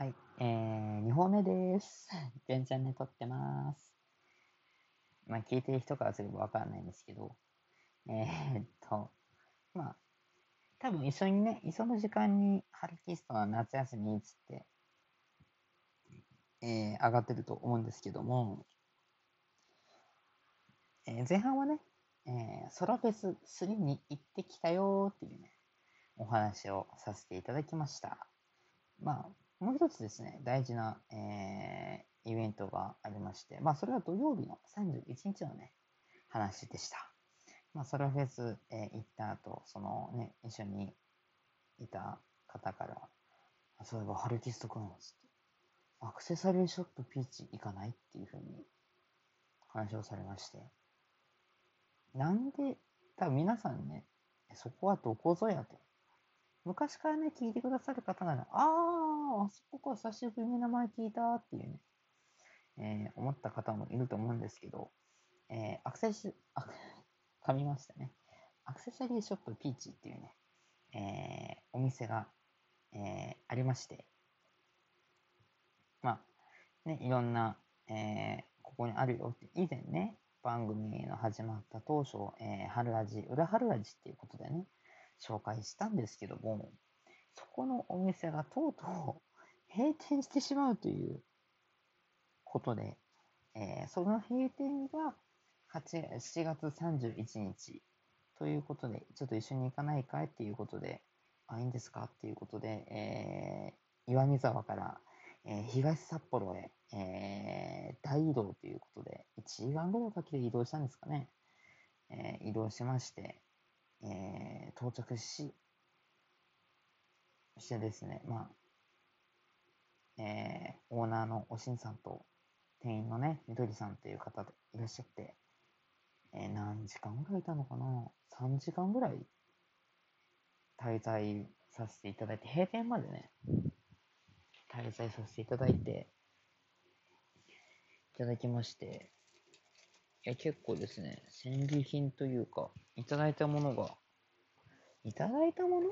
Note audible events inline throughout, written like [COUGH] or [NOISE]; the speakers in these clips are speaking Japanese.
はい、えー、2本目です。全チャンネル撮ってます。まあ、聞いてる人からすればわかんないんですけど、えー、っと、まあ、多分一緒にね、磯の時間にハルキストの夏休みっつって、えー、上がってると思うんですけども、えー前半はね、えー、ソロフェス3に行ってきたよーっていうね、お話をさせていただきました。まあ、もう一つですね、大事な、えーイベントがありまして、まあ、それは土曜日の31日のね、話でした。まあ、ソロフェス、えー行った後、そのね、一緒にいた方から、そういえば、ハルキストくん、つって、アクセサリーショップピーチ行かないっていうふうに話をされまして、なんで、多分皆さんね、そこはどこぞやと。昔からね、聞いてくださる方なら、あー、あそこか、久しぶりに名前聞いたっていうね、えー思った方もいると思うんですけど、えーアクセス、あ、噛みましたね。アクセサリーショップピーチっていうね、えーお店が、えーありまして、まあ、ね、いろんな、えーここにあるよって、以前ね、番組の始まった当初、えー春味、裏春味っていうことでね、紹介したんですけども、そこのお店がとうとう閉店してしまうということで、えーその閉店が8 7月31日ということで、ちょっと一緒に行かないかいっていうことで、あ、いいんですかっていうことで、えー岩見沢から、えー東札幌へ、えー大移動ということで、1時間ぐらいかけて移動したんですかね。え移動しまして、えー到着し、してですね、まあ、えーオーナーのおしんさんと、店員のね、みどりさんという方でいらっしゃって、えー何時間ぐらいいたのかな ?3 時間ぐらい滞在させていただいて、閉店までね、滞在させていただいて、いただきまして、いや、結構ですね、戦利品というか、いただいたものが、いただいたもの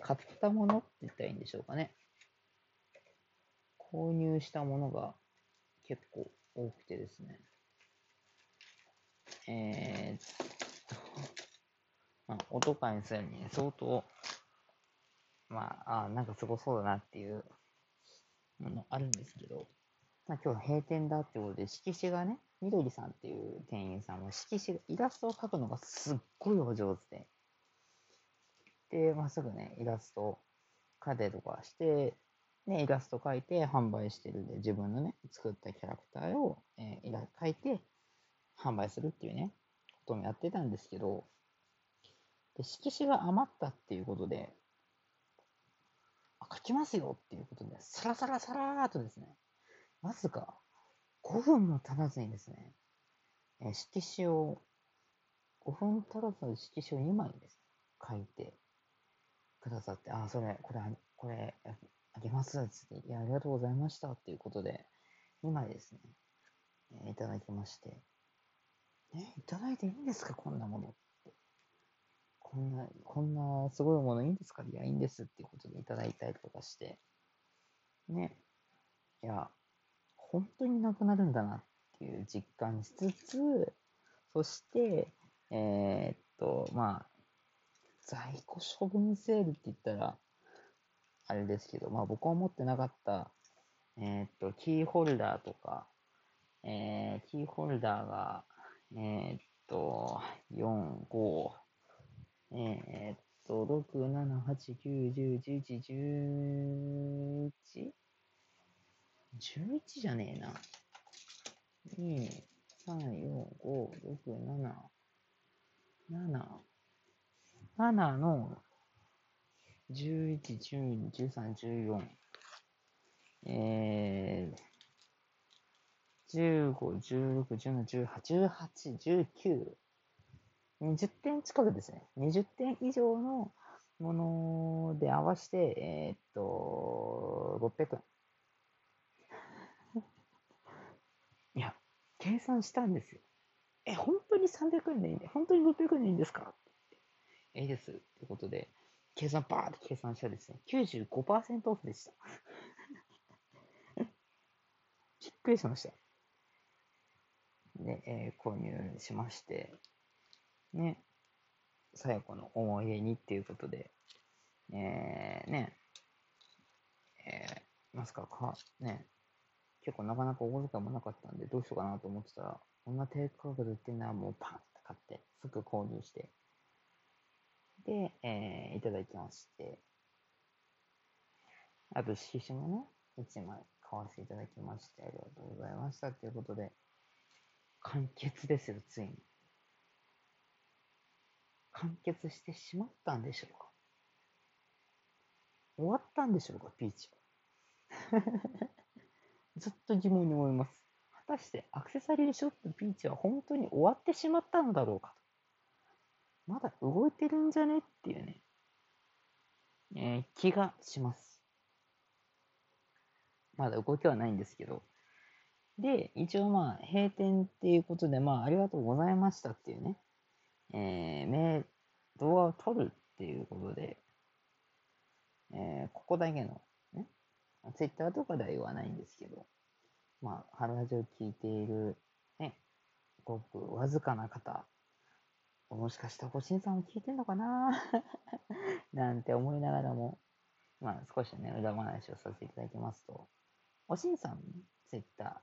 買ったものって言ったらいいんでしょうかね。購入したものが結構多くてですね。えー、っと、まあ、音感にするにね、相当、まあ、あなんかすごそうだなっていうものあるんですけど、まあ、今日閉店だってことで、色紙がね、みどりさんっていう店員さんは色紙、イラストを描くのがすっごいお上手で、で、まあ、すぐね、イラストを描いたりとかして、ね、イラスト描いて販売してるんで、自分のね、作ったキャラクターを、えーイラ描いて販売するっていうね、こともやってたんですけど、で、色紙が余ったっていうことで、あ、描きますよっていうことで、サラサラサラーとですね、わずか5分も経たずにですね、え色紙を、5分足らずの色紙を2枚ですね、書いてくださって、あ、それ、これ、これ、あげますつって、いや、ありがとうございましたっていうことで、2枚ですね、えーいただきまして、え、いただいていいんですか、こんなものって。こんな、こんなすごいものいいんですか？いや、いいんですっていうことでいただいたりとかして、ね、いや、本当になくなるんだなっていう実感しつつ、そして、えーっと、まあ、在庫処分セールって言ったら、あれですけど、まあ僕は持ってなかった、えーっと、キーホルダーとか、えー、キーホルダーが、えーっと、4、5、えーっと、6、7、8、9、10、11、11? 11じゃねえな。2、3、4、5、6、7、7、7の11、12、13、14、えー、15、16、17、18、18、19、20点近くですね。20点以上のもので合わせて、えーっと、600円。いや、計算したんですよ。え、本当に300円でいいんで、本当に600円でいいんですか？いいです。ってことで、計算バーって計算したらですね、95%オフでした。[LAUGHS] びっくりしました。で、えー、購入しまして、ね、最後の思い出にっていうことで、えー、ね、えー、まさかか、ね、結構なかなかお小遣いもなかったんで、どうしようかなと思ってたら、こんな低価格で売ってんならもうパンって買って、すぐ購入して、で、えー、いただきまして、あと色紙もね、1枚買わせていただきまして、ありがとうございましたということで、完結ですよ、ついに。完結してしまったんでしょうか終わったんでしょうか、ピーチは。[LAUGHS] ずっと疑問に思います。果たしてアクセサリーショップピーチは本当に終わってしまったのだろうかと。まだ動いてるんじゃね？っていうね、えー、気がします。まだ動きはないんですけど。で、一応まあ、閉店っていうことで、まあ、ありがとうございましたっていうね、えー、動画を撮るっていうことで、えー、ここだけの、ね、ツイッターとかでは言わないんですけど、まあ、春ラジオ聞いている、ね、ごくわずかな方、もしかしたらごしんさんも聞いてんのかな？[LAUGHS] なんて思いながらも、まあ少しね、裏話をさせていただきますと、おしんさんのツイッタ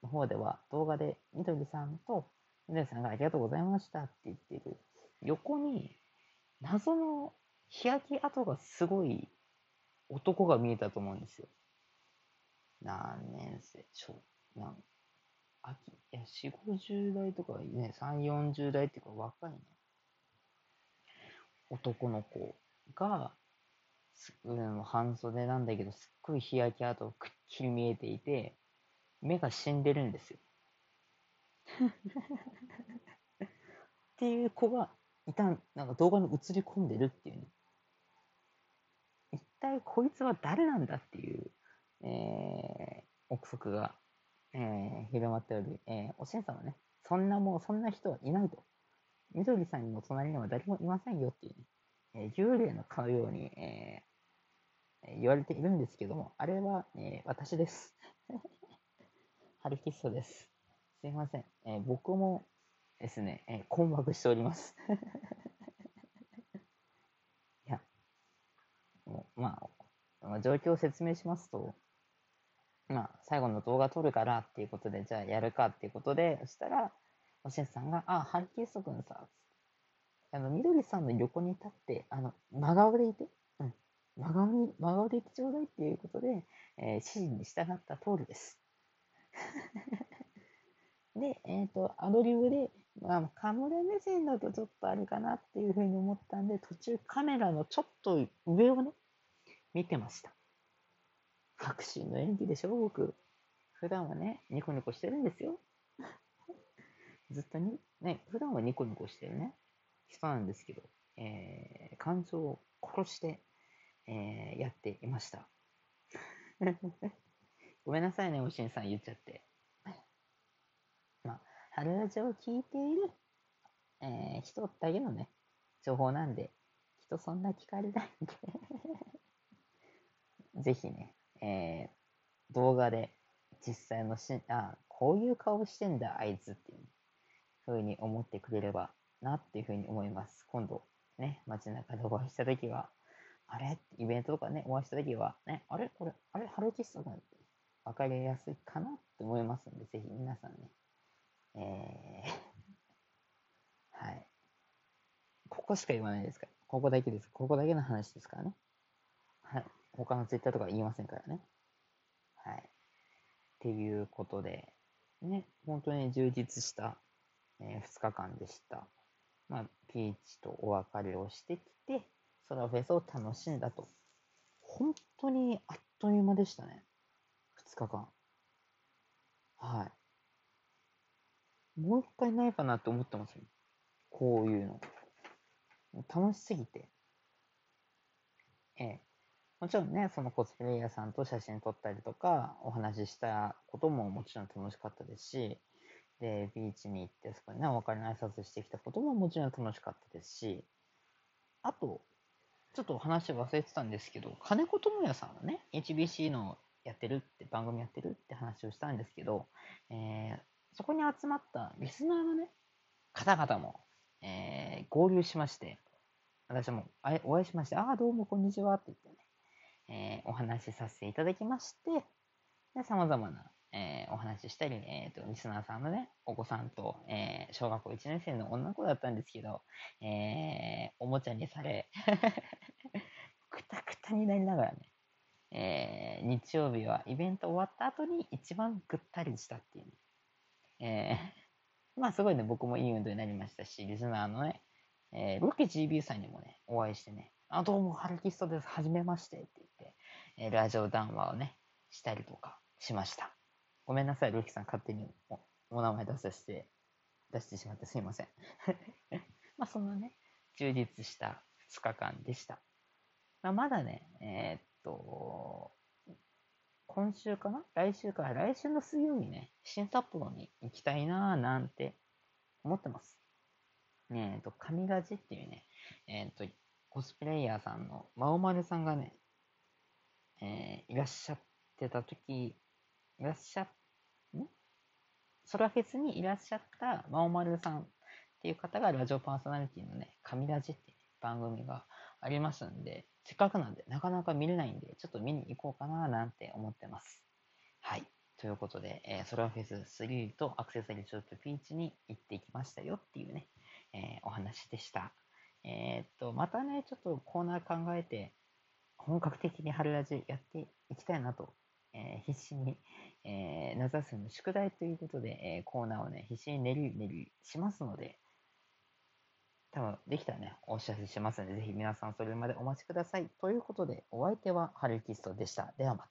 ーの方では動画でみどりさんとみどりさんがありがとうございましたって言ってる。横に謎の日焼け跡がすごい男が見えたと思うんですよ。何年生？小、なん秋、いや、4、50代とかね、3、40代っていうか若いね。男の子が、すうん、半袖なんだけど、すっごい日焼け跡がくっきり見えていて、目が死んでるんですよ。っていう子がいたん、なんか動画に映り込んでるっていうね。一体こいつは誰なんだっていう、えー、憶測が、えー、広まっており、えー、おしんさんはね、そんなもう、そんな人はいないと。みどりさんの隣には誰もいませんよっていうね、えー、幽霊のかのように、えー、言われているんですけども、あれは、えー、私です。[LAUGHS] ハルキストです。すいません。えー、僕もですね、えー、困惑しております。[LAUGHS] いや、もう、まあ、状況を説明しますと、まあ、最後の動画撮るからっていうことで、じゃあやるかっていうことで、そしたら、おしんさんが、あ、ハルキスト君さ、あの、みどりさんの横に立って、あの、真顔でいて、うん、真顔に、真顔でいてちょうだいっていうことで、えー、指示に従った通りです。[LAUGHS] で、えっ、ー、と、アドリブで、まあ、カメラ目線だとちょっとあれかなっていうふうに思ったんで、途中カメラのちょっと上をね、見てました。確信の演技でしょ、僕。普段はね、ニコニコしてるんですよ。[LAUGHS] ずっとに、ね、普段はニコニコしてるね、人なんですけど、えー、感情を殺して、えー、やっていました。[LAUGHS] ごめんなさいね、おしんさん言っちゃって。まあ、春ラジオを聞いている、えー、人だけのね、情報なんで、人そんな聞かれないんで [LAUGHS] ぜひね、えー、動画で実際のし、あ、こういう顔してんだ、あいつっていうふうに思ってくれればなっていうふうに思います。今度、ね、街中でお会いしたときは、あれ？イベントとかね、お会いしたときは、ね、あれ？これ、あれ？ハローキスト君って分かりやすいかなって思いますので、ぜひ皆さんね、えー、[LAUGHS] はい。ここしか言わないですから。ここだけです。ここだけの話ですからね。はい。他のツイッターとか言いませんからね。はい。っていうことで、ね、本当に充実した、えー、2日間でした。まあ、ピーチとお別れをしてきて、ソラフェスを楽しんだと。本当にあっという間でしたね。2日間。はい。もう一回ないかなって思ってますよ。こういうの。楽しすぎて。ええ。もちろんね、そのコスプレイヤーさんと写真撮ったりとか、お話ししたことももちろん楽しかったですし、で、ビーチに行って、そこにね、お別れの挨拶してきたことももちろん楽しかったですし、あと、ちょっと話忘れてたんですけど、金子智也さんはね、HBC のやってるって、番組やってるって話をしたんですけど、えー、そこに集まったリスナーのね、方々も、えー、合流しまして、私もお会いしまして、ああ、どうもこんにちはって言ってね、えー、お話しさせていただきまして、で、様々な、えー、お話ししたり、えーと、リスナーさんのね、お子さんと、えー、小学校1年生の女の子だったんですけど、えー、おもちゃにされ [LAUGHS] くたくたになりながらね、えー、日曜日はイベント終わった後に一番ぐったりしたっていうね、え、[LAUGHS] まあすごいね、僕もいい運動になりましたし、リスナーのね、えー、ロケ GB さんにもね、お会いしてね、あ、どうも、ハルキストです。はじめましてって、え、ラジオ談話をね、したりとかしました。ごめんなさい、ロキさん、勝手におお名前出させて、出してしまってすいません。[LAUGHS] まあ、そんなね、充実した2日間でした。まあ、まだね、えー、っと、今週かな？来週か、来週の水曜日ね、新札幌に行きたいなぁなんて思ってます。ねえっと、神ラジっていうね、えっと、コスプレイヤーさんのまおまるさんがね、えー、いらっしゃってた時、いらっしゃ、ん？ソラフェスにいらっしゃったまおまるさんっていう方がラジオパーソナリティのね、神ラジって番組がありますんで、せっかくなんでなかなか見れないんで、ちょっと見に行こうかななんて思ってます。はい。ということで、えー、ソラフェス3とアクセサリーショップピーチに行ってきましたよっていうね、えー、お話でした。えー、っと、またね、ちょっとコーナー考えて、本格的に春ラジやっていきたいなと、えー、必死に、えー、夏休みの宿題ということで、えー、コーナーをね、必死に練り練りしますので、多分できたらね、お知らせしますので、ぜひ皆さんそれまでお待ちください。ということで、お相手はハルキストでした。ではまた。